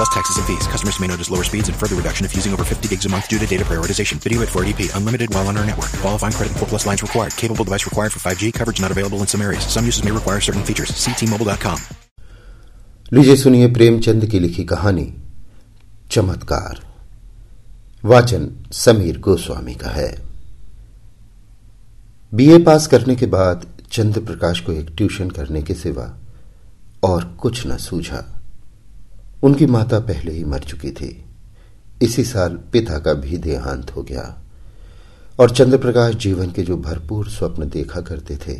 Plus taxes and fees. Customers may notice lower speeds and further reduction if using over 50 gigs a month due to data prioritization. Video at 480p. Unlimited while on our network. Qualifying credit and 4 plus lines required. Capable device required for 5G. Coverage not available in some areas. Some uses may require certain features. See T-Mobile.com. लीजिए सुनिए प्रेमचंद की लिखी कहानी चमत्कार वाचन समीर गोस्वामी का है BA पास करने के बाद चंद्र प्रकाश को एक ट्यूशन करने के सिवा और कुछ न सूझा उनकी माता पहले ही मर चुकी थी। इसी साल पिता का भी देहांत हो गया और चंद्रप्रकाश जीवन के जो भरपूर स्वप्न देखा करते थे,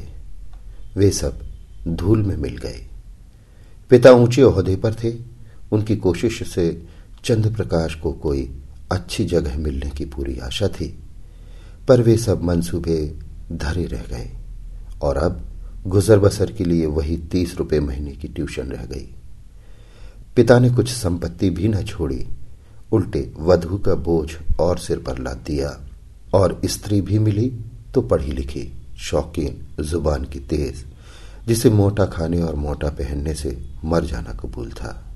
वे सब धूल में मिल गए। पिता ऊँचे ओहदे पर थे। उनकी कोशिश से चंद्र प्रकाश को कोई अच्छी जगह मिलने की पूरी आशा थी, पर वे सब मंसूबे धरे रह गए और अब गुजर बसर के लिए वही तीस रुपए महीने की ट्यूशन रह गई। पिता ने कुछ संपत्ति भी न छोड़ी, उल्टे वधु का बोझ और सिर पर लाद दिया, और स्त्री भी मिली तो पढ़ी लिखी, शौकीन, ज़ुबान की तेज, जिसे मोटा खाने और मोटा पहनने से मर जाना कबूल था।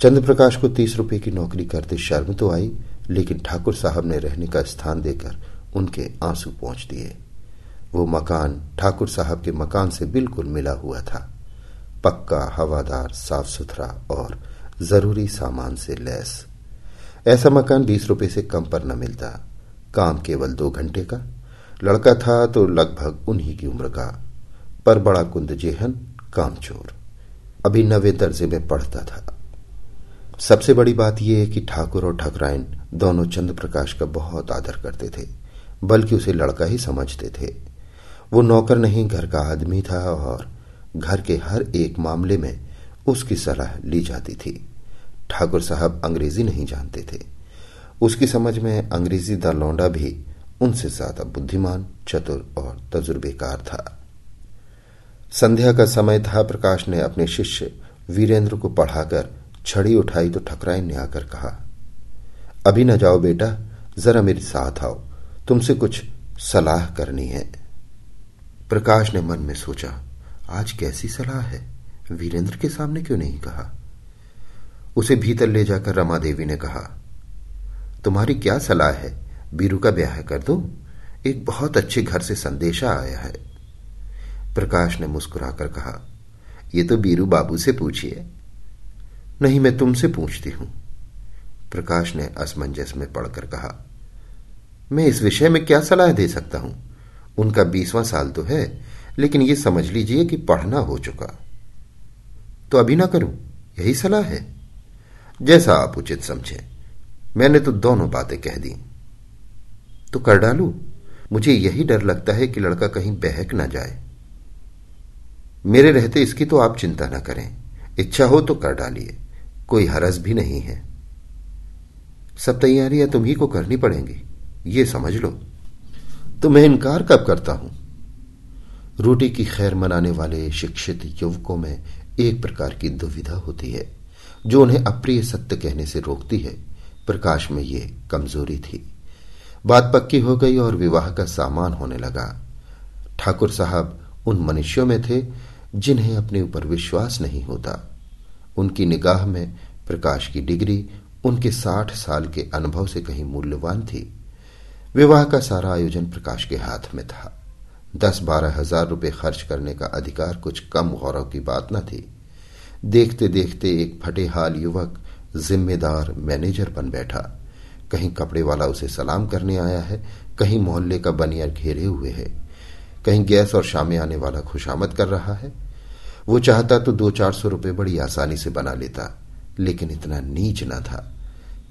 चंद्रप्रकाश को तीस रुपए की नौकरी करते शर्म तो आई, लेकिन ठाकुर साहब ने रहने का स्थान देकर उनके आँसू पहुँच दिए। वो मकान ठाकुर साहब के मकान से बिल्कुल मिला हुआ था। पक्का हवादार साफ़ सुथरा और ज़रूरी सामान से लैस। ऐसा मकान बीस रुपए से कम पर न मिलता। काम केवल दो घंटे का। लड़का था तो लगभग उन्हीं की उम्र का। पर बड़ा कुंद जेहन कामचोर। अभी नवे दर्जे में पढ़ता था। सबसे बड़ी बात यह है कि ठाकुर और ठकराइन दोनों चंद्र प्रकाश का बहुत आदर करते थे, बल्कि उसे लड़का ही समझते थे। वो नौकर नहीं, घर का आदमी था और घर के हर एक मामले में उसकी सलाह ली जाती थी। ठाकुर साहब अंग्रेज़ी नहीं जानते थे। उसकी समझ में अंग्रेज़ी द लौंडा भी उनसे ज़्यादा बुद्धिमान, चतुर और तजुर्बेकार था। संध्या का समय था, प्रकाश ने अपने शिष्य वीरेंद्र को पढ़ाकर छड़ी उठाई तो ठकराइन ने आकर कहा, अभी न जाओ बेटा, जरा मेरे साथ आओ, तुमसे कुछ सलाह करनी है। प्रकाश ने मन में सोचा आज कैसी सलाह है? वीरेंद्र के सामने क्यों नहीं कहा? उसे भीतर ले जाकर रमा देवी ने कहा, तुम्हारी क्या सलाह है? बीरू का ब्याह कर दो। एक बहुत अच्छे घर से संदेशा आया है। प्रकाश ने मुस्कुराकर कहा यह तो बीरू बाबू से पूछिए। नहीं, मैं तुमसे पूछती हूँ। प्रकाश ने असमंजस में पढ़कर कहा, मैं इस विषय में क्या सलाह दे सकता हूँ? उनका बीसवां साल तो है। लेकिन यह समझ लीजिए कि पढ़ना हो चुका। तो अभी ना करूँ? यही सलाह है। जैसा आप उचित समझे। मैंने तो दोनों बातें कह दी। तो कर डालू? मुझे यही डर लगता है कि लड़का कहीं बहक ना जाए। मेरे रहते इसकी तो आप चिंता ना करें। इच्छा हो तो कर डालिए। कोई हरस भी नहीं है। सब तैयारियाँ तुम्ही को करनी पड़ेंगी। ये समझ लो। तो मैं इनकार कब करता हूँ? रोटी की खैर मनाने वाले शिक्षित युवकों में एक प्रकार की दुविधा होती है, जो उन्हें अप्रिय सत्य कहने से रोकती है। प्रकाश में ये कमज़ोरी थी। बात पक्की हो गई और विवाह का सामान होने लगा। ठाकुर साहब उन मनुष्यों में थे जिन्हें अपने ऊपर विश्वास नहीं होता। उनकी निगाह में प्रकाश की डिग्री उनके साठ साल के अनुभव से कहीं मूल्यवान थी। विवाह का सारा आयोजन प्रकाश के हाथ में था। दस बारह हज़ार रुपए खर्च करने का अधिकार कुछ कम गौरव की बात न थी। देखते देखते एक फटे हाल युवक जिम्मेदार मैनेजर बन बैठा। कहीं कपड़े वाला उसे सलाम करने आया है, कहीं मोहल्ले का बनियर घेरे हुए है। कहीं गैस और शामे आने वाला खुशामद कर रहा है। वो चाहता तो दो चार सौ रुपये बड़ी आसानी से बना लेता, लेकिन इतना नीच न था।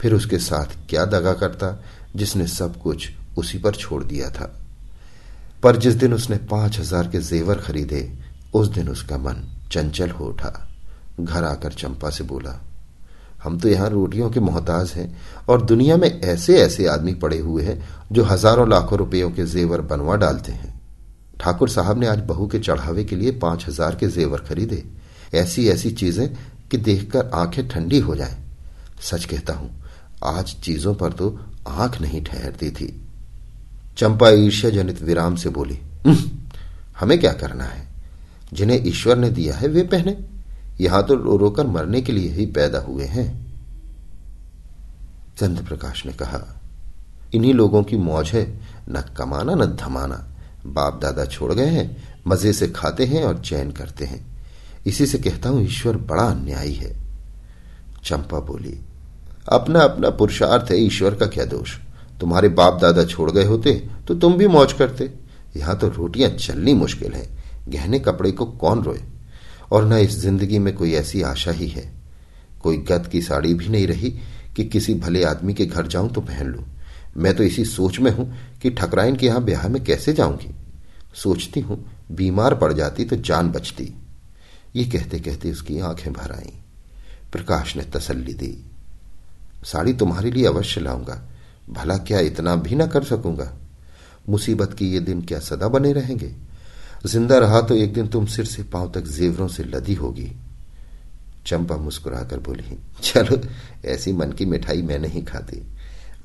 फिर उसके साथ क्या दगा करता, जिसने सब कुछ उसी पर छोड़ दिया था। पर जिस दिन उसने पाँच हज़ार के जेवर खरीदे, उस दिन उसका मन चंचल हो उठा। घर आकर चंपा से बोला, हम तो यहाँ रोटियों के मोहताज हैं और दुनिया में ऐसे ऐसे आदमी पड़े हुए हैं जो हज़ारों लाखों रुपयों के जेवर बनवा डालते हैं। ठाकुर साहब ने आज बहू के चढ़ावे के लिए पाँच हज़ार के जेवर खरीदे। ऐसी ऐसी चीज़ें कि देखकर आँखें ठंडी हो जाएँ। सच कहता हूँ, आज चीज़ों पर तो आँख नहीं ठहरती थी। चंपा ईर्ष्या जनित विराम से बोली, हमें क्या करना है? जिन्हें ईश्वर ने दिया है, वे पहने। यहाँ तो रो रोकर मरने के लिए ही पैदा हुए हैं। चंद्र प्रकाश ने कहा, इन्हीं लोगों की मौज है। न कमाना, न धमाना। बाप दादा छोड़ गए हैं, मज़े से खाते हैं और चैन करते हैं। इसी से कहता हूँ, ईश्वर बड़ा अन्यायी है। चंपा बोली अपना अपना पुरुषार्थ है, ईश्वर का क्या दोष? तुम्हारे बाप दादा छोड़ गए होते तो तुम भी मौज करते। यहाँ तो रोटियाँ चलनी मुश्किल है, गहने कपड़े को कौन रोए? और न इस ज़िंदगी में कोई ऐसी आशा ही है। कोई गत की साड़ी भी नहीं रही कि किसी भले आदमी के घर जाऊँ तो पहन लू। मैं तो इसी सोच में हूँ कि ठकराइन के यहाँ ब्याह में कैसे जाऊँगी। सोचती हूँ, बीमार पड़ जाती तो जान बचती। ये कहते कहते उसकी आँखें भर आई। प्रकाश ने तसल्ली दी। साड़ी तुम्हारे लिए अवश्य लाऊँगा। भला क्या इतना भी ना कर सकूँगा? मुसीबत के ये दिन क्या सदा बने रहेंगे? ज़िंदा रहा तो एक दिन तुम सिर से पाँव तक जेवरों से लदी होगी। चंपा मुस्कुराकर बोली, चलो, ऐसी मन की मिठाई मैं नहीं खाती।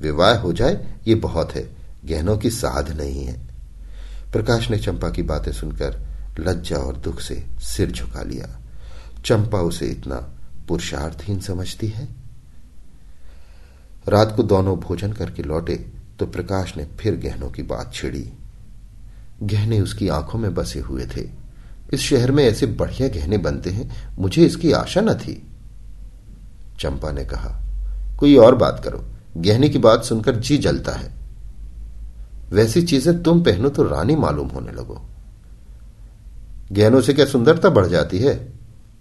विवाह हो जाए, ये बहुत है, गहनों की साध नहीं है। प्रकाश ने चंपा की बातें सुनकर लज्जा और दुख से सिर झुका लिया। चंपा उसे इतना पुरुषार्थहीन समझती है? रात को दोनों भोजन करके लौटे तो प्रकाश ने फिर गहनों की बात छिड़ी। गहने उसकी आँखों में बसे हुए थे। इस शहर में ऐसे बढ़िया गहने बनते हैं, मुझे इसकी आशा न थी। चंपा ने कहा, कोई और बात करो, गहने की बात सुनकर जी जलता है। वैसी चीज़ें तुम पहनो तो रानी मालूम होने लगो। गहनों से क्या सुंदरता बढ़ जाती है?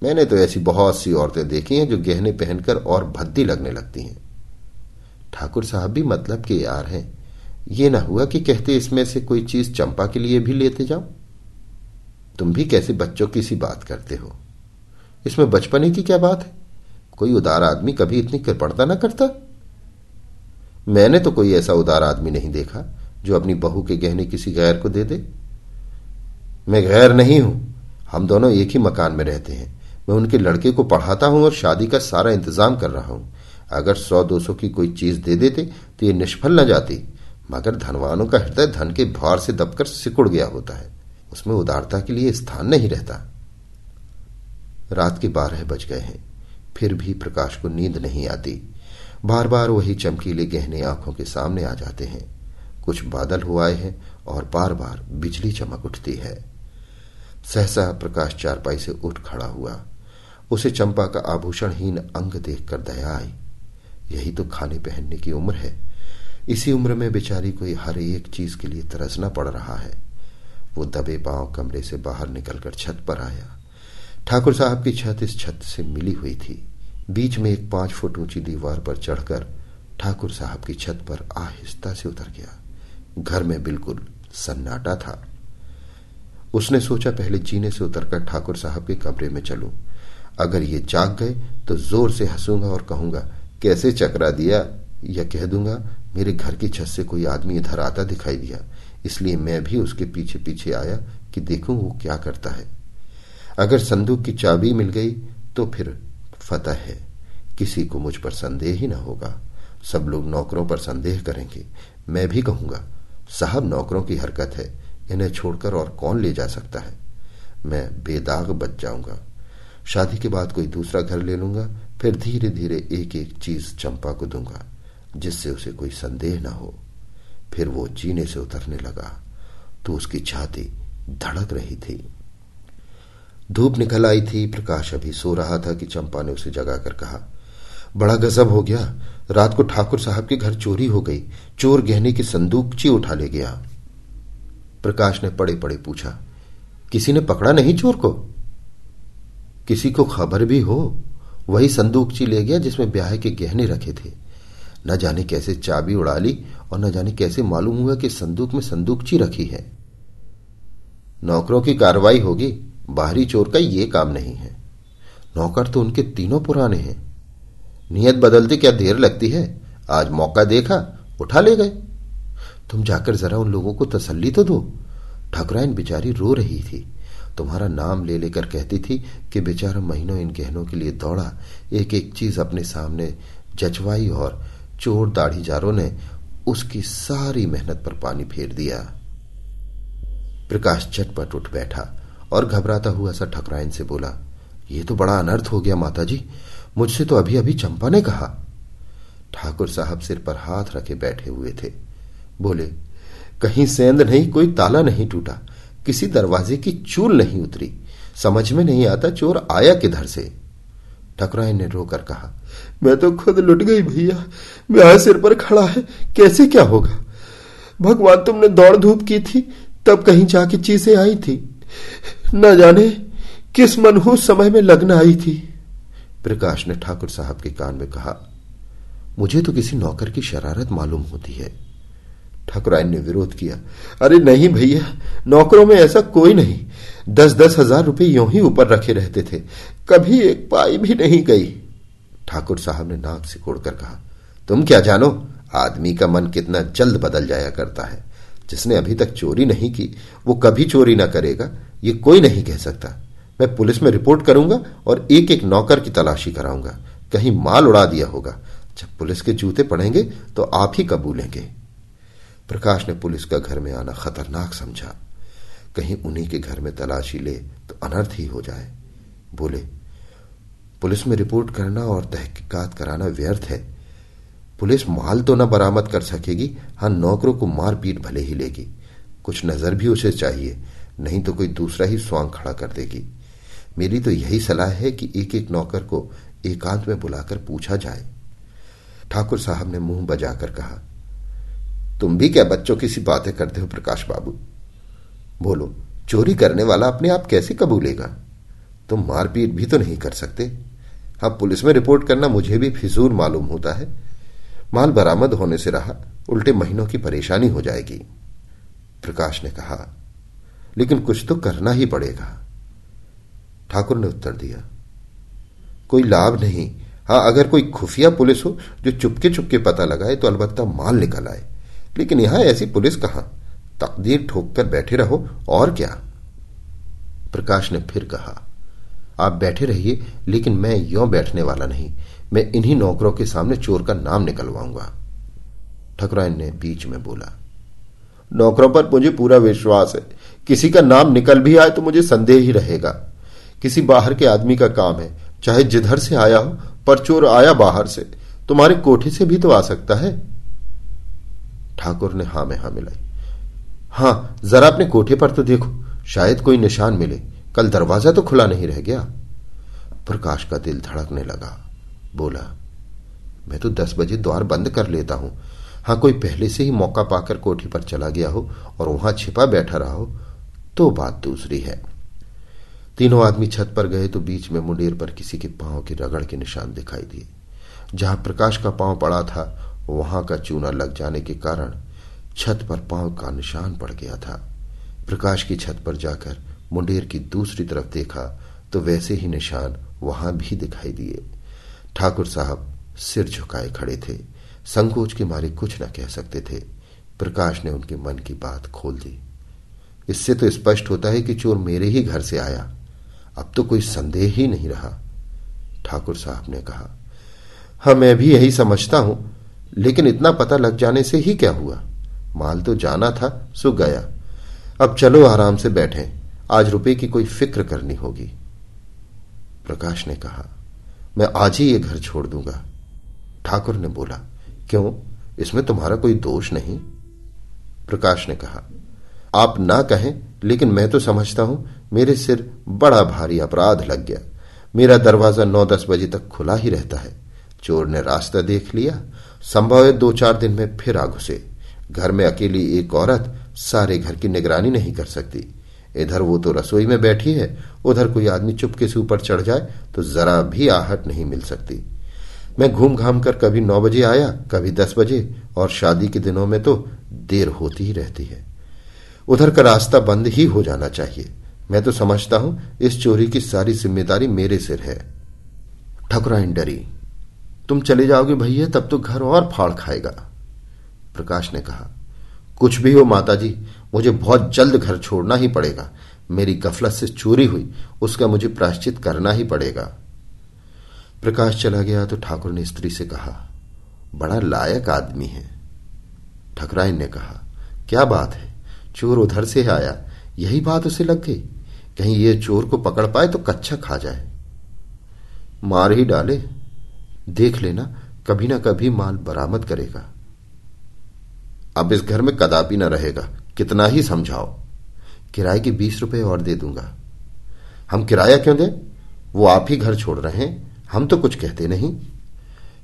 मैंने तो ऐसी बहुत सी औरतें देखी हैं जो गहने पहनकर और भद्दी लगने लगती हैं। ठाकुर साहब भी मतलब के यार हैं। ये ना हुआ कि कहते इसमें से कोई चीज़ चंपा के लिए भी लेते जाओ तुम भी कैसे बच्चों की सी बात करते हो? इसमें बचपने की क्या बात है? कोई उदार आदमी कभी इतनी कृपणता ना करता? मैंने तो कोई ऐसा उदार आदमी नहीं देखा जो अपनी बहू के गहने किसी गैर को दे दे। मैं गैर नहीं हूँ। हम दोनों एक ही मकान में रहते हैं। मैं उनके लड़के को पढ़ाता हूँ और शादी का सारा इंतज़ाम कर रहा हूँ। अगर सौ दो सौ की कोई चीज़ दे देते तो ये निष्फल न जाती। मगर धनवानों का हृदय धन के भार से दबकर सिकुड़ गया होता है। उसमें उदारता के लिए स्थान नहीं रहता। रात के बारह बज गए हैं। फिर भी प्रकाश को नींद नहीं आती। बार बार वही चमकीले गहने आँखों के सामने आ जाते हैं। कुछ बादल हुआए हैं और बार बार बिजली चमक उठती है। सहसा प्रकाश चारपाई से उठ खड़ा हुआ। उसे चंपा का आभूषणहीन अंग देखकर दया आई। यही तो खाने पहनने की उम्र है। इसी उम्र में बेचारी कोई हर एक चीज़ के लिए तरसना पड़ रहा है। वो दबे पाँव कमरे से बाहर निकलकर छत पर आया। ठाकुर साहब की छत इस छत से मिली हुई थी। बीच में एक पाँच फुट ऊँची दीवार पर चढ़कर ठाकुर साहब की छत पर आहिस्ता से उतर गया। घर में बिल्कुल सन्नाटा था। उसने सोचा पहले जीने से उतरकर ठाकुर साहब के कमरे में चलूँ। अगर ये जाग गए तो ज़ोर से हंसूँगा और कहूँगा कैसे चकरा दिया? या कह दूँगा, मेरे घर की छत से कोई आदमी इधर आता दिखाई दिया। इसलिए मैं भी उसके पीछे पीछे आया कि देखूँ वो क्या करता है। अगर संदूक की चाबी मिल गई तो फिर फतह है। किसी को मुझ पर संदेह ही ना होगा। सब लोग नौकरों पर संदेह करेंगे। मैं भी कहूँगा, साहब, नौकरों की हरकत है। इन्हें छोड़कर और कौन ले जा सकता है? मैं बेदाग बच जाऊँगा। शादी के बाद कोई दूसरा घर ले लूँगा फिर धीरे धीरे एक एक चीज़ चंपा को दूँगा, जिससे उसे कोई संदेह ना हो। फिर वो जीने से उतरने लगा तो उसकी छाती धड़क रही थी। धूप निकल आई थी, प्रकाश अभी सो रहा था कि चंपा ने उसे जगाकर कहा, बड़ा गजब हो गया, रात को ठाकुर साहब के घर चोरी हो गई, चोर गहने की संदूकची उठा ले गया। प्रकाश ने पड़े पड़े पूछा, किसी ने पकड़ा नहीं चोर को? किसी को खबर भी हो? वही संदूकची ले गया जिसमें ब्याह के गहने रखे थे। न जाने कैसे चाबी उड़ा ली और न जाने कैसे मालूम हुआ कि संदूक में संदूकची रखी है। नौकरों की कार्रवाई होगी, बाहरी चोर का ये काम नहीं है। नौकर तो उनके तीनों पुराने हैं। नियत बदलते क्या देर लगती है? आज मौका देखा, उठा ले गए। तुम जाकर जरा उन लोगों को तसल्ली तो दो। ठाकुराइन बिचारी रो रही थी। तुम्हारा नाम ले लेकर कहती थी कि बेचारा महीनों इन गहनों के लिए दौड़ा। एक एक चीज़ अपने सामने जचवाई और चोर दाढ़ी दाढ़ीजारों ने उसकी सारी मेहनत पर पानी फेर दिया। प्रकाश चटपट उठ बैठा और घबराता हुआ सा ठकराइन से बोला यह तो बड़ा अनर्थ हो गया माता जी मुझसे तो अभी अभी चंपा ने कहा। ठाकुर साहब सिर पर हाथ रखे बैठे हुए थे। बोले, कहीं सेंध नहीं, कोई ताला नहीं टूटा। किसी दरवाजे की चूल नहीं उतरी। समझ में नहीं आता चोर आया किधर से। ठकुराई ने रोकर कहा, मैं तो खुद लुट गई भैया। ब्याह सिर पर खड़ा है। कैसे क्या होगा? भगवान तुमने दौड़ धूप की थी, तब कहीं जाके चीज़ें आई थी। न जाने किस मनहूस समय में लगन आई थी। प्रकाश ने ठाकुर साहब के कान में कहा, मुझे तो किसी नौकर की शरारत मालूम होती है। ठाकुरायन ने विरोध किया। अरे नहीं भैया, नौकरों में ऐसा कोई नहीं। दस दस हज़ार रुपए यूँ ही ऊपर रखे रहते थे। कभी एक पाई भी नहीं गई। ठाकुर साहब ने नाक से कोड़कर कहा, तुम क्या जानो, आदमी का मन कितना जल्द बदल जाया करता है। जिसने अभी तक चोरी नहीं की, वो कभी चोरी ना करेगा, ये कोई नहीं कह सकता। मैं पुलिस में रिपोर्ट करूँगा और एक एक नौकर की तलाशी कराऊँगा। कहीं माल उड़ा दिया होगा। जब पुलिस के जूते पड़ेंगे तो आप ही कबूलेंगे। प्रकाश ने पुलिस का घर में आना खतरनाक समझा। कहीं उन्हीं के घर में तलाशी ले तो अनर्थ ही हो जाए। बोले, पुलिस में रिपोर्ट करना और तहकीकात कराना व्यर्थ है। पुलिस माल तो न बरामद कर सकेगी हाँ नौकरों को मार पीट भले ही लेगी। कुछ नज़र भी उसे चाहिए, नहीं तो कोई दूसरा ही स्वांग खड़ा कर देगी। मेरी तो यही सलाह है कि एक एक नौकर को एकांत में बुलाकर पूछा जाए। ठाकुर साहब ने मुँह बजाकर कहा तुम भी क्या बच्चों की सी बातें करते हो प्रकाश बाबू? बोलो, चोरी करने वाला अपने आप कैसे कबूलेगा तुम मारपीट भी तो नहीं कर सकते। हाँ पुलिस में रिपोर्ट करना मुझे भी फिजूल मालूम होता है। माल बरामद होने से रहा, उल्टे महीनों की परेशानी हो जाएगी। प्रकाश ने कहा, लेकिन कुछ तो करना ही पड़ेगा। ठाकुर ने उत्तर दिया, कोई लाभ नहीं। हाँ अगर कोई खुफिया पुलिस हो जो चुपके चुपके पता लगाए तो अलबत्ता माल निकल आए। लेकिन यहाँ ऐसी पुलिस कहाँ? तकदीर ठोक कर बैठे रहो, और क्या? प्रकाश ने फिर कहा, आप बैठे रहिए, लेकिन मैं यो बैठने वाला नहीं। मैं इन्हीं नौकरों के सामने चोर का नाम निकलवाऊँगा। ठकुराइन ने बीच में बोला, नौकरों पर मुझे पूरा विश्वास है। किसी का नाम निकल भी आए तो मुझे संदेह ही रहेगा। किसी बाहर के आदमी का काम है, चाहे जिधर से आया हो, पर चोर आया बाहर से। तुम्हारे कोठे से भी तो आ सकता है। ठाकुर ने हा में हा मिलाई। हाँ, जरा अपने कोठे पर तो देखो, शायद कोई निशान मिले। कल दरवाज़ा तो खुला नहीं रह गया। प्रकाश का दिल धड़कने लगा। बोला, मैं तो दस बजे द्वार बंद कर लेता हूँ। हाँ, कोई पहले से ही मौका पाकर कोठी पर चला गया हो और वहाँ छिपा बैठा रहा हो तो बात दूसरी है। तीनों आदमी छत पर गए तो बीच में मुंडेर पर किसी के पाँव के रगड़ के निशान दिखाई दिए। जहाँ प्रकाश का पाँव पड़ा था वहाँ का चूना लग जाने के कारण छत पर पाँव का निशान पड़ गया था। प्रकाश की छत पर जाकर मुंडेर की दूसरी तरफ़ देखा तो वैसे ही निशान वहाँ भी दिखाई दिए। ठाकुर साहब सिर झुकाए खड़े थे। संकोच के मारे कुछ न कह सकते थे। प्रकाश ने उनके मन की बात खोल दी। इससे तो स्पष्ट होता है कि चोर मेरे ही घर से आया। अब तो कोई संदेह ही नहीं रहा। ठाकुर साहब ने कहा हाँ मैं भी यही समझता हूँ। लेकिन इतना पता लग जाने से ही क्या हुआ? माल तो जाना था, सो गया। अब चलो आराम से बैठे। आज रुपए की कोई फ़िक्र करनी होगी। प्रकाश ने कहा, मैं आज ही ये घर छोड़ दूँगा। ठाकुर ने बोला, क्यों? इसमें तुम्हारा कोई दोष नहीं? प्रकाश ने कहा, आप ना कहें, लेकिन मैं तो समझता हूँ, मेरे सिर बड़ा भारी अपराध लग गया। मेरा दरवाज़ा नौ दस बजे तक खुला ही रहता है। चोर ने रास्ता देख लिया। संभव है दो चार दिन में फिर आ घुसे। घर में अकेली एक औरत सारे घर की निगरानी नहीं कर सकती। इधर वो तो रसोई में बैठी है, उधर कोई आदमी चुपके से ऊपर चढ़ जाए तो जरा भी आहट नहीं मिल सकती। मैं घूम घाम कर कभी नौ बजे आया, कभी दस बजे, और शादी के दिनों में तो देर होती ही रहती है। उधर का रास्ता बंद ही हो जाना चाहिए। मैं तो समझता हूँ इस चोरी की सारी ज़िम्मेदारी मेरे सिर है। ठकुराइन डरी। तुम चले जाओगे भैया, तब तो घर और फाड़ खाएगा। प्रकाश ने कहा, कुछ भी हो माता जी मुझे बहुत जल्द घर छोड़ना ही पड़ेगा। मेरी गफलत से चोरी हुई, उसका मुझे प्राश्चित करना ही पड़ेगा। प्रकाश चला गया तो ठाकुर ने स्त्री से कहा, बड़ा लायक आदमी है। ठकराइन ने कहा, क्या बात है, चोर उधर से आया, यही बात उसे लग गई। कहीं ये चोर को पकड़ पाए तो कच्चा खा जाए। मार ही डाले देख लेना, कभी ना कभी माल बरामद करेगा। अब इस घर में कदापि न रहेगा, कितना ही समझाओ। किराए के बीस रुपए और दे दूँगा। हम किराया क्यों दें? वो आप ही घर छोड़ रहे हैं, हम तो कुछ कहते नहीं।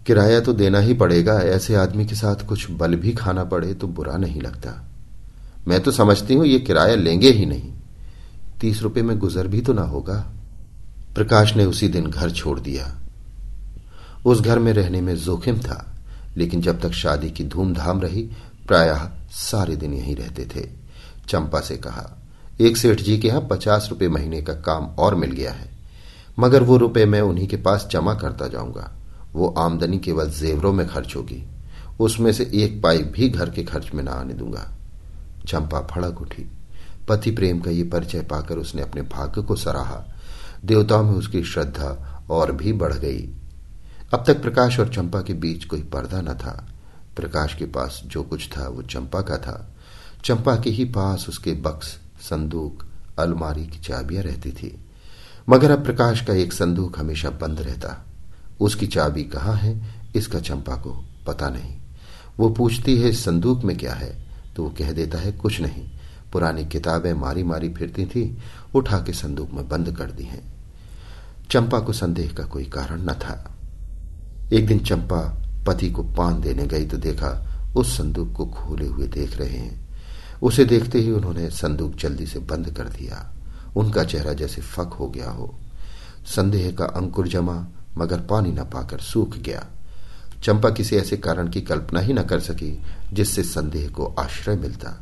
किराया तो देना ही पड़ेगा, ऐसे आदमी के साथ कुछ बल भी खाना पड़े तो बुरा नहीं लगता। मैं तो समझती हूँ ये किराया लेंगे ही नहीं। तीस रुपए में गुजर भी तो ना होगा। प्रकाश ने उसी दिन घर छोड़ दिया। उस घर में रहने में जोखिम था, लेकिन जब तक शादी की धूमधाम रही, प्रायः सारे दिन यहीं रहते थे। चंपा से कहा, एक सेठ जी के यहाँ पचास रुपए महीने का काम और मिल गया है, मगर वो रुपए मैं उन्हीं के पास जमा करता जाऊँगा। वो आमदनी केवल जेवरों में खर्च होगी, उसमें से एक पाई भी घर के खर्च में ना आने दूँगा। चंपा फड़क उठी। पति प्रेम का ये परिचय पाकर उसने अपने भाग्य को सराहा। देवताओं में उसकी श्रद्धा और भी बढ़ गई। अब तक प्रकाश और चंपा के बीच कोई पर्दा न था। प्रकाश के पास जो कुछ था, वो चंपा का था। चंपा के ही पास उसके बक्स, संदूक, अलमारी की चाबियाँ रहती थी। मगर अब प्रकाश का एक संदूक हमेशा बंद रहता। उसकी चाबी कहाँ है, इसका चंपा को पता नहीं। वो पूछती है, संदूक में क्या है? तो वो कह देता है, कुछ नहीं। पुरानी किताबें मारी मारी फिरती थी, उठा के संदूक में बंद कर दी हैं। चंपा को संदेह का कोई कारण न था। एक दिन चंपा पति को पान देने गई तो देखा उस संदूक को खोले हुए देख रहे हैं। उसे देखते ही उन्होंने संदूक जल्दी से बंद कर दिया। उनका चेहरा जैसे फक हो गया हो। संदेह का अंकुर जमा, मगर पानी न पाकर सूख गया। चंपा किसी ऐसे कारण की कल्पना ही न कर सकी जिससे संदेह को आश्रय मिलता।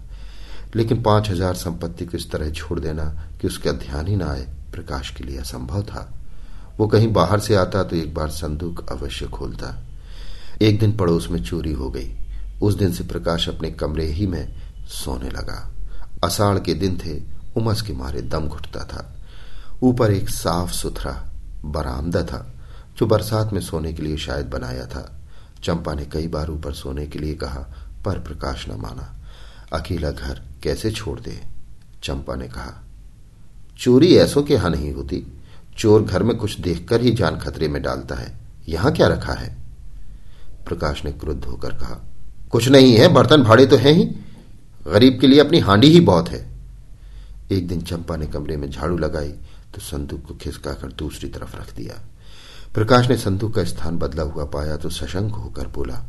लेकिन पाँच हज़ार संपत्ति को इस तरह छोड़ देना कि उसका ध्यान ही न आए, प्रकाश के लिए असंभव था। वो कहीं बाहर से आता तो एक बार संदूक अवश्य खोलता। एक दिन पड़ोस में चोरी हो गई। उस दिन से प्रकाश अपने कमरे ही में सोने लगा। अषाढ़ के दिन थे, उमस के मारे दम घुटता था। ऊपर एक साफ़ सुथरा बरामदा था, जो बरसात में सोने के लिए शायद बनाया था। चंपा ने कई बार ऊपर सोने के लिए कहा, पर प्रकाश न माना। अकेला घर कैसे छोड़ दे? चंपा ने कहा, चोरी ऐसो के यहाँ नहीं होती। चोर घर में कुछ देखकर ही जान खतरे में डालता है। यहाँ क्या रखा है? प्रकाश ने क्रुद्ध होकर कहा, कुछ नहीं है, बर्तन भाड़े तो है ही। गरीब के लिए अपनी हांडी ही बहुत है। एक दिन चंपा ने कमरे में झाड़ू लगाई तो संदूक को खिसकाकर दूसरी तरफ़ रख दिया। प्रकाश ने संदूक का स्थान बदला हुआ पाया तो सशंक होकर बोला,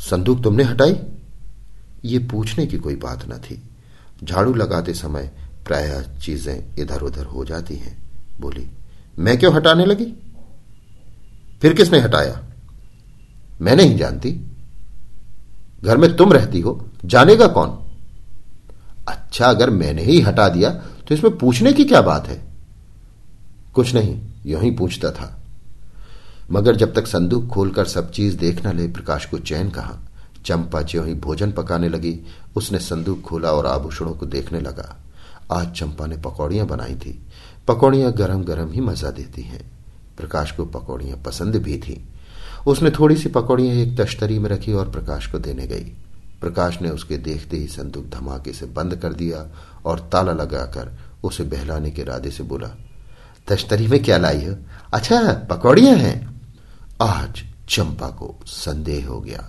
संदूक तुमने हटाई? ये पूछने की कोई बात न थी। झाड़ू लगाते समय प्राय चीज़ें इधर उधर हो जाती हैं। बोली, मैं क्यों हटाने लगी? फिर किसने हटाया? मैं नहीं जानती। घर में तुम रहती हो, जानेगा कौन? अच्छा अगर मैंने ही हटा दिया तो इसमें पूछने की क्या बात है? कुछ नहीं, यू ही पूछता था। मगर जब तक संदूक खोलकर सब चीज़ देख न ले, प्रकाश को चैन कहा। चंपा ज्यो ही भोजन पकाने लगी, उसने संदूक खोला और आभूषणों को देखने लगा। आज चंपा ने पकौड़ियाँ बनाई थी। पकौड़ियाँ गरम गरम ही मज़ा देती हैं। प्रकाश को पकौड़ियाँ पसंद भी थी। उसने थोड़ी सी पकौड़ियाँ एक तश्तरी में रखी और प्रकाश को देने गई। प्रकाश ने उसके देखते ही संदूक धमाके से बंद कर दिया और ताला लगाकर उसे बहलाने के इरादे से बोला, तश्तरी में क्या लाई हो? अच्छा पकौड़ियाँ हैं। आज चंपा को संदेह हो गया।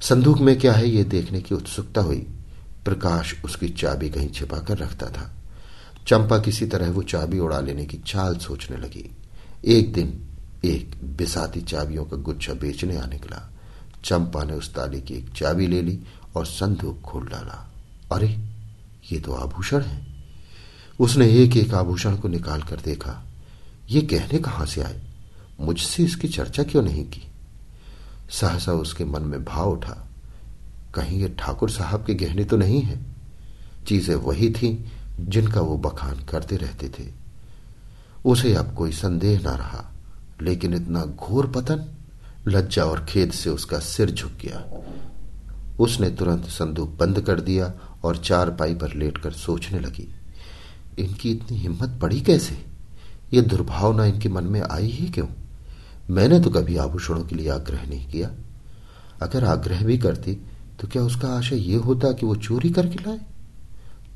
संदूक में क्या है ये देखने की उत्सुकता हुई। प्रकाश उसकी चाबी कहीं छिपाकर रखता था। चंपा किसी तरह वो चाबी उड़ा लेने की चाल सोचने लगी। एक दिन एक बिसाती चाबियों का गुच्छा बेचने आ निकला। चंपा ने उस ताली की एक चाबी ले ली और संदूक खोल डाला। अरे, ये तो आभूषण है। उसने एक एक आभूषण को निकाल कर देखा। ये कहने कहाँ से आए? मुझसे इसकी चर्चा क्यों नहीं की? सहसा उसके मन में भाव उठा। कहीं ये ठाकुर साहब के गहने तो नहीं है? चीज़ें वही थी जिनका वो बखान करते रहते थे। उसे अब कोई संदेह ना रहा, लेकिन इतना घोर पतन लज्जा और खेद से उसका सिर झुक गया। उसने तुरंत संदूक बंद कर दिया और चार पाई पर लेटकर सोचने लगी, इनकी इतनी हिम्मत पड़ी कैसे? ये दुर्भावना इनके मन में आई ही क्यों? मैंने तो कभी आभूषणों के लिए आग्रह नहीं किया। अगर आग्रह भी करती तो क्या उसका आशय यह होता कि वो चोरी करके लाए?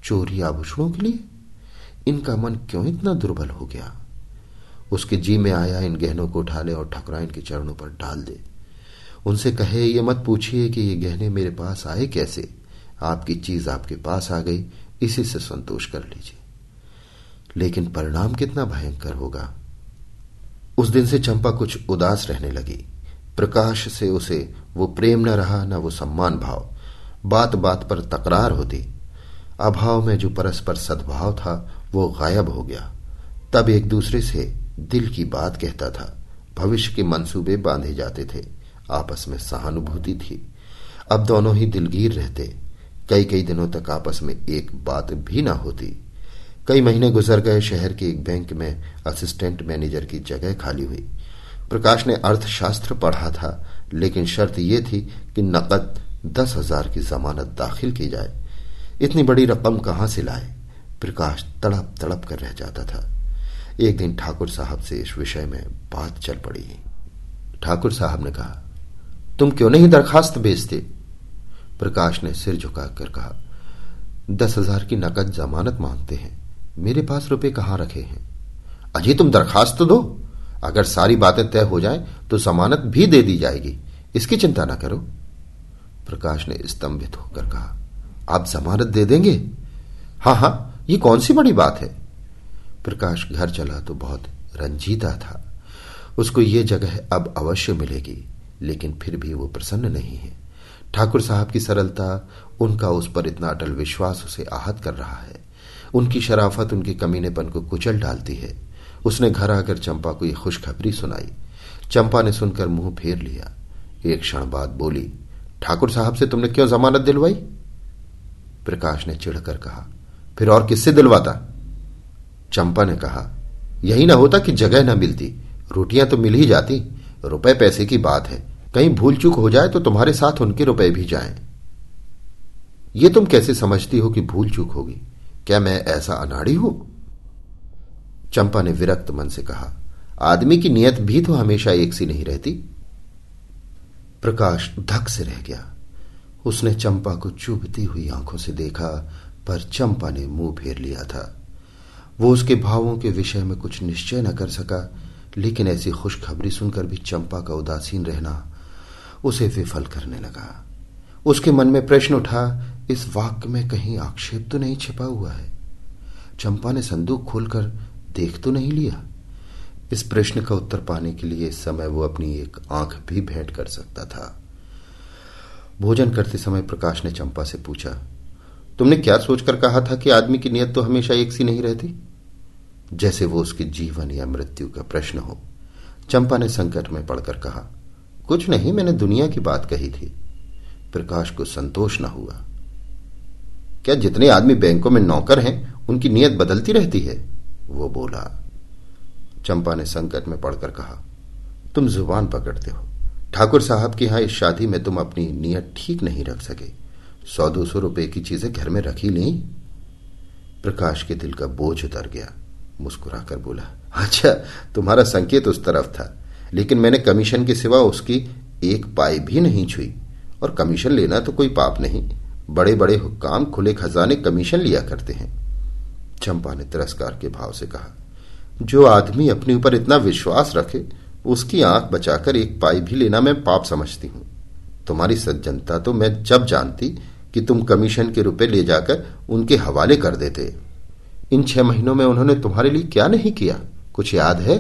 चोरी आभूषणों के लिए? इनका मन क्यों इतना दुर्बल हो गया? उसके जी में आया इन गहनों को उठा ले और ठकुराइन के चरणों पर डाल दे। उनसे कहे, ये मत पूछिए कि ये गहने मेरे पास आए कैसे? आपकी चीज़ आपके पास आ गई, इसी से संतोष कर लीजिए। लेकिन परिणाम कितना भयंकर होगा? उस दिन से चंपा कुछ उदास रहने लगी। प्रकाश से उसे वो प्रेम न रहा, न वो सम्मान भाव। बात बात पर तकरार होती। अभाव में जो परस्पर सद्भाव था, वो गायब हो गया। तब एक दूसरे से दिल की बात कहता था। भविष्य के मंसूबे बांधे जाते थे। आपस में सहानुभूति थी। अब दोनों ही दिलगीर रहते। कई कई दिनों तक आपस में एक बात भी ना होती। कई महीने गुजर गए, शहर के एक बैंक में असिस्टेंट मैनेजर की जगह खाली हुई। प्रकाश ने अर्थशास्त्र पढ़ा था, लेकिन शर्त यह थी कि नकद दस हज़ार की जमानत दाखिल की जाए। इतनी बड़ी रकम कहाँ से लाए? प्रकाश तड़प तड़प कर रह जाता था। एक दिन ठाकुर साहब से इस विषय में बात चल पड़ी। ठाकुर साहब ने कहा, तुम क्यों नहीं दरखास्त भेजते? प्रकाश ने सिर झुकाकर कहा, दस हज़ार की नकद जमानत मांगते हैं। मेरे पास रुपए कहाँ रखे हैं? अजय तुम दरखास्त दो। अगर सारी बातें तय हो जाए तो जमानत भी दे दी जाएगी। इसकी चिंता ना करो। प्रकाश ने स्तंभित होकर कहा आप जमानत दे देंगे? हाँ हाँ ये कौन सी बड़ी बात है? प्रकाश घर चला तो बहुत रंजीदा था। उसको ये जगह अब अवश्य मिलेगी, लेकिन फिर भी वो प्रसन्न नहीं है। ठाकुर साहब की सरलता, उनका उस पर इतना अटल विश्वास उसे आहत कर रहा है। उनकी शराफत, उनके कमीनेपन को कुचल डालती है। उसने घर आकर चंपा को यह खुशखबरी सुनाई। चंपा ने सुनकर मुँह फेर लिया। एक क्षण बाद बोली, ठाकुर साहब से तुमने क्यों जमानत दिलवाई? प्रकाश ने चिढ़कर कहा, फिर और किससे दिलवाता? चंपा ने कहा, यही ना होता कि जगह ना मिलती, रोटियाँ तो मिल ही जाती, रुपए पैसे की बात है, कहीं भूल चूक हो जाए तो तुम्हारे साथ उनके रुपए भी जाएँ। ये तुम कैसे समझती हो कि भूल चूक होगी? क्या मैं ऐसा अनाड़ी हूँ? चंपा ने विरक्त मन से कहा, आदमी की नियत भी तो हमेशा एक सी नहीं रहती। प्रकाश धक से रह गया। उसने चंपा को चुभती हुई आँखों से देखा, पर चंपा ने मुँह फेर लिया था। वो उसके भावों के विषय में कुछ निश्चय न कर सका, लेकिन ऐसी खुशखबरी सुनकर भी चंपा का उदासीन रहना उसे विफल करने लगा। उसके मन में प्रश्न उठा, इस वाक्य में कहीं आक्षेप तो नहीं छिपा हुआ है? चंपा ने संदूक खोलकर देख तो नहीं लिया। इस प्रश्न का उत्तर पाने के लिए इस समय वो अपनी एक आँख भी भेंट कर सकता था। भोजन करते समय प्रकाश ने चंपा से पूछा, तुमने क्या सोचकर कहा था कि आदमी की नियत तो हमेशा एक सी नहीं रहती? जैसे वो उसके जीवन या मृत्यु का प्रश्न हो, चंपा ने संकट में पड़कर कहा। कुछ नहीं, मैंने दुनिया की बात कही थी। प्रकाश को संतोष न हुआ। क्या जितने आदमी बैंकों में नौकर हैं, उनकी नियत बदलती रहती है? वो बोला। चंपा ने संकट में पड़कर कहा, तुम ज़ुबान पकड़ते हो। ठाकुर साहब की यहाँ इस शादी में तुम अपनी नियत ठीक नहीं रख सके। सौ दो सौ रुपए की चीज़ें घर में रखी ली। प्रकाश के दिल का बोझ उतर गया। मुस्कुराकर बोला अच्छा तुम्हारा संकेत उस तरफ़ था, लेकिन मैंने कमीशन के सिवा उसकी एक पाई भी नहीं छुई। और कमीशन लेना तो कोई पाप नहीं बड़े बड़े हुक्काम, खुले खजाने कमीशन लिया करते हैं। चंपा ने तिरस्कार के भाव से कहा, जो आदमी अपने ऊपर इतना विश्वास रखे उसकी आँख बचाकर एक पाई भी लेना मैं पाप समझती हूँ। तुम्हारी सज्जनता तो मैं जब जानती कि तुम कमीशन के रुपए ले जाकर उनके हवाले कर देते। इन छह महीनों में उन्होंने तुम्हारे लिए क्या नहीं किया? कुछ याद है?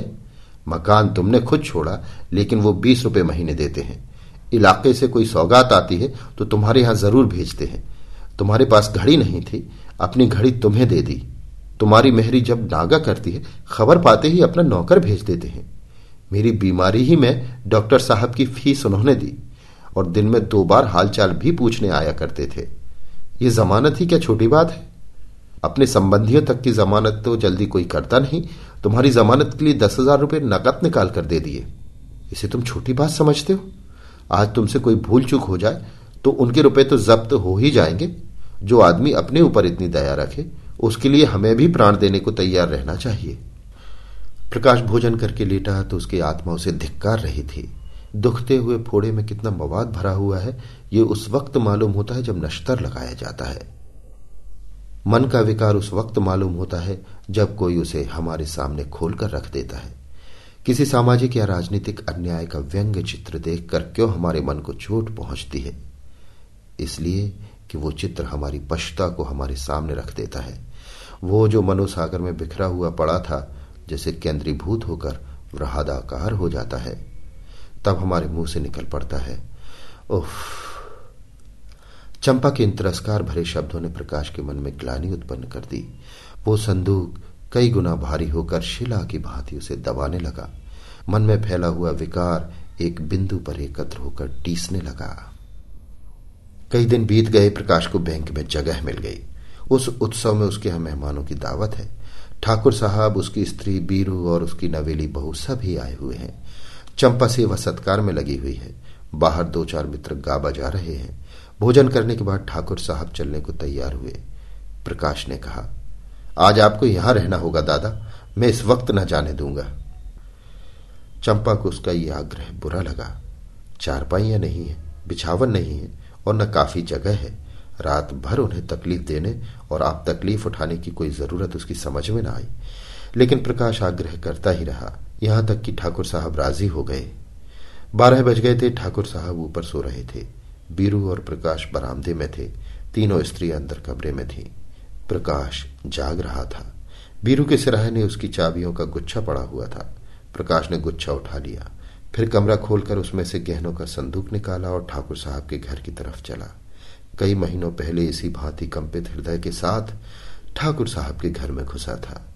मकान तुमने खुद छोड़ा, लेकिन वो बीस रुपए महीने देते हैं। इलाके से कोई सौगात आती है तो तुम्हारे यहाँ ज़रूर भेजते हैं। तुम्हारे पास घड़ी नहीं थी, अपनी घड़ी तुम्हें दे दी। तुम्हारी मेहरी जब नागा करती है, खबर पाते ही अपना नौकर भेज देते हैं। मेरी बीमारी ही में डॉक्टर साहब की फ़ीस उन्होंने दी और दिन में दो बार हालचाल भी पूछने आया करते थे। ये जमानत ही क्या छोटी बात है? अपने संबंधियों तक की जमानत तो जल्दी कोई करता नहीं, तुम्हारी जमानत के लिए दस हज़ार रुपये नकद निकाल कर दे दिए। इसे तुम छोटी बात समझते हो? आज तुमसे कोई भूल चूक हो जाए तो उनके रुपए तो जब्त हो ही जाएँगे। जो आदमी अपने ऊपर इतनी दया रखे, उसके लिए हमें भी प्राण देने को तैयार रहना चाहिए। प्रकाश भोजन करके लेटा तो उसकी आत्मा उसे धिक्कार रही थी। दुखते हुए फोड़े में कितना मवाद भरा हुआ है, ये उस वक्त मालूम होता है जब नश्तर लगाया जाता है। मन का विकार उस वक्त मालूम होता है जब कोई उसे हमारे सामने खोलकर रख देता है। किसी सामाजिक या राजनीतिक अन्याय का व्यंग्य चित्र देखकर क्यों हमारे मन को चोट पहुँचती है? इसलिए कि वो चित्र हमारी पश्ता को हमारे सामने रख देता है। वो जो मनोसागर में बिखरा हुआ पड़ा था जैसे केंद्रीभूत होकर वृहदाकार हो जाता है, तब हमारे मुँह से निकल पड़ता है। उफ। चंपा के इन तिरस्कार भरे शब्दों ने प्रकाश के मन में ग्लानी उत्पन्न कर दी। वो संदूक कई गुना भारी होकर शिला की भांति उसे दबाने लगा। मन में फैला हुआ विकार एक बिंदु पर एकत्र होकर टीसने लगा। कई दिन बीत गए, प्रकाश को बैंक में जगह मिल गई। उस उत्सव में उसके मेहमानों की दावत है। ठाकुर साहब, उसकी स्त्री बीरू और उसकी नवेली बहू सभी आए हुए हैं। चंपा सेवा सत्कार में लगी हुई है। बाहर दो चार मित्र गा बजा रहे हैं। भोजन करने के बाद ठाकुर साहब चलने को तैयार हुए। प्रकाश ने कहा, आज आपको यहाँ रहना होगा, दादा। मैं इस वक्त न जाने दूँगा। चंपा को उसका यह आग्रह बुरा लगा। चारपाइयाँ नहीं है, बिछावन नहीं है और न काफ़ी जगह है। रात भर उन्हें तकलीफ़ देने और आप तकलीफ़ उठाने की कोई ज़रूरत उसकी समझ में ना आई। लेकिन प्रकाश आग्रह करता ही रहा, यहाँ तक कि ठाकुर साहब राज़ी हो गए। बारह बज गए थे, ठाकुर साहब ऊपर सो रहे थे। बीरू और प्रकाश बरामदे में थे, तीनों स्त्री अंदर कमरे में थी। प्रकाश जाग रहा था। बीरू के सिराहे ने उसकी चाबियों का गुच्छा पड़ा हुआ था। प्रकाश ने गुच्छा उठा लिया, फिर कमरा खोलकर उसमें से गहनों का संदूक निकाला और ठाकुर साहब के घर की तरफ़ चला। कई महीनों पहले इसी भांति कंपित हृदय के साथ ठाकुर साहब के घर में घुसा था।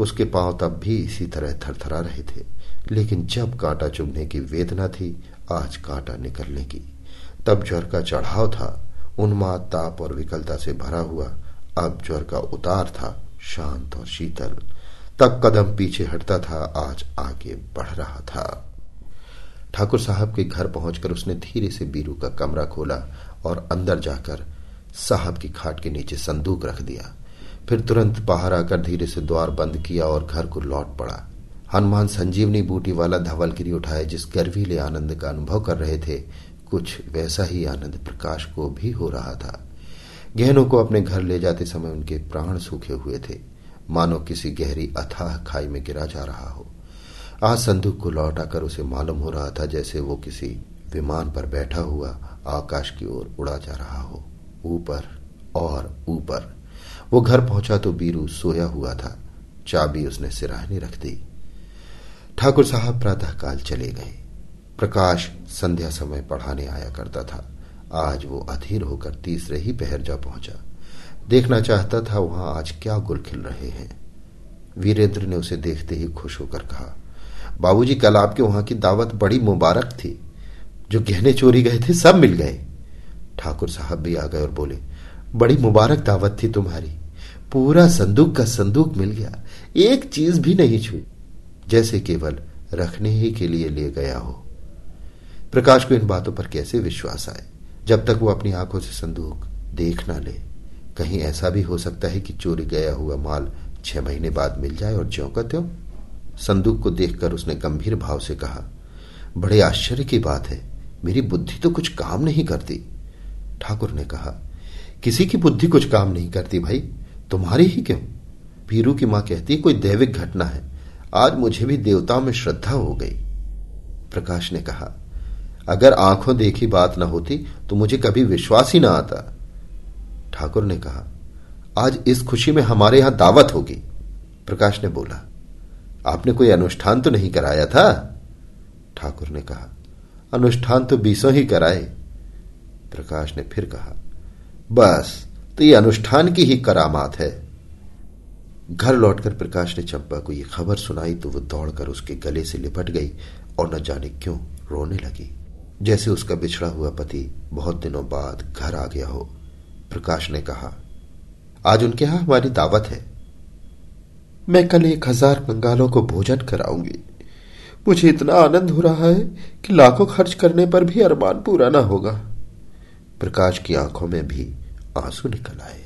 उसके पाँव तब भी इसी तरह थरथरा रहे थे, लेकिन जब कांटा चुभने की वेदना थी, आज कांटा निकलने की। तब ज्वर का चढ़ाव था, उन्माद ताप और विकलता से भरा हुआ। अब ज्वर का उतार था, शांत और शीतल। तब कदम पीछे हटता था, आज आगे बढ़ रहा था। ठाकुर साहब के घर पहुंचकर उसने धीरे से बीरू का कमरा खोला और अंदर जाकर साहब की खाट के नीचे संदूक रख दिया। फिर तुरंत बाहर आकर धीरे से द्वार बंद किया और घर को लौट पड़ा। हनुमान संजीवनी बूटी वाला धवलगिरी उठाए जिस गर्वीले आनंद का अनुभव कर रहे थे, कुछ वैसा ही आनंद प्रकाश को भी हो रहा था। गहनों को अपने घर ले जाते समय उनके प्राण सूखे हुए थे। मानो किसी गहरी अथाह खाई में गिरा जा रहा हो। आज संदूक को लौट आकर उसे मालूम हो रहा था जैसे वो किसी विमान पर बैठा हुआ आकाश की ओर उड़ा जा रहा हो। ऊपर और ऊपर। वो घर पहुँचा तो बीरू सोया हुआ था। चाबी उसने सिराहनी रख दी। ठाकुर साहब प्रातःकाल चले गए। प्रकाश संध्या समय पढ़ाने आया करता था। आज वो अधीर होकर तीसरे ही पहर जा पहुँचा। देखना चाहता था वहाँ आज क्या गुल खिल रहे हैं। वीरेंद्र ने उसे देखते ही खुश होकर कहा, बाबूजी, कल आपके वहाँ की दावत बड़ी मुबारक थी। जो गहने चोरी गए थे, सब मिल गए। ठाकुर साहब भी आ गए और बोले, बड़ी मुबारक दावत थी तुम्हारी। पूरा संदूक का संदूक मिल गया। एक चीज़ भी नहीं छुई जैसे केवल रखने ही के लिए ले गया हो। प्रकाश को इन बातों पर कैसे विश्वास आए, जब तक वो अपनी आँखों से संदूक देख ना ले। कहीं ऐसा भी हो सकता है कि चोरी गया हुआ माल छह महीने बाद मिल जाए और ज्यो का त्यों। संदूक को देखकर उसने गंभीर भाव से कहा, बड़े आश्चर्य की बात है। मेरी बुद्धि तो कुछ काम नहीं करती। ठाकुर ने कहा, किसी की बुद्धि कुछ काम नहीं करती भाई, तुम्हारी ही क्यों? पीरू की माँ कहती, कोई दैविक घटना है, आज मुझे भी देवताओं में श्रद्धा हो गई। प्रकाश ने कहा, अगर आँखों देखी बात न होती तो मुझे कभी विश्वास ही ना आता। ठाकुर ने कहा, आज इस खुशी में हमारे यहाँ दावत होगी। प्रकाश ने बोला, आपने कोई अनुष्ठान तो नहीं कराया था? ठाकुर ने कहा अनुष्ठान तो बीसों ही कराए। प्रकाश ने फिर कहा, बस तो ये अनुष्ठान की ही करामात है। घर लौटकर प्रकाश ने चंपा को यह खबर सुनाई तो वो दौड़कर उसके गले से लिपट गई और न जाने क्यों रोने लगी। जैसे उसका बिछड़ा हुआ पति बहुत दिनों बाद घर आ गया हो, प्रकाश ने कहा, आज उनके यहाँ हमारी दावत है। मैं कल एक हज़ार बंगालों को भोजन कराऊँगी। मुझे इतना आनंद हो रहा है कि लाखों खर्च करने पर भी अरमान पूरा ना होगा प्रकाश की आँखों में भी आँसू निकल आए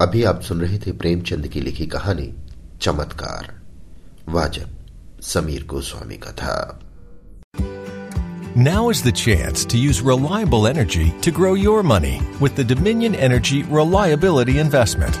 अभी आप सुन रहे थे प्रेमचंद की लिखी कहानी चमत्कार वाजब समीर गोस्वामी का था Now is the chance to use reliable energy to grow your money with the Dominion Energy Reliability Investment.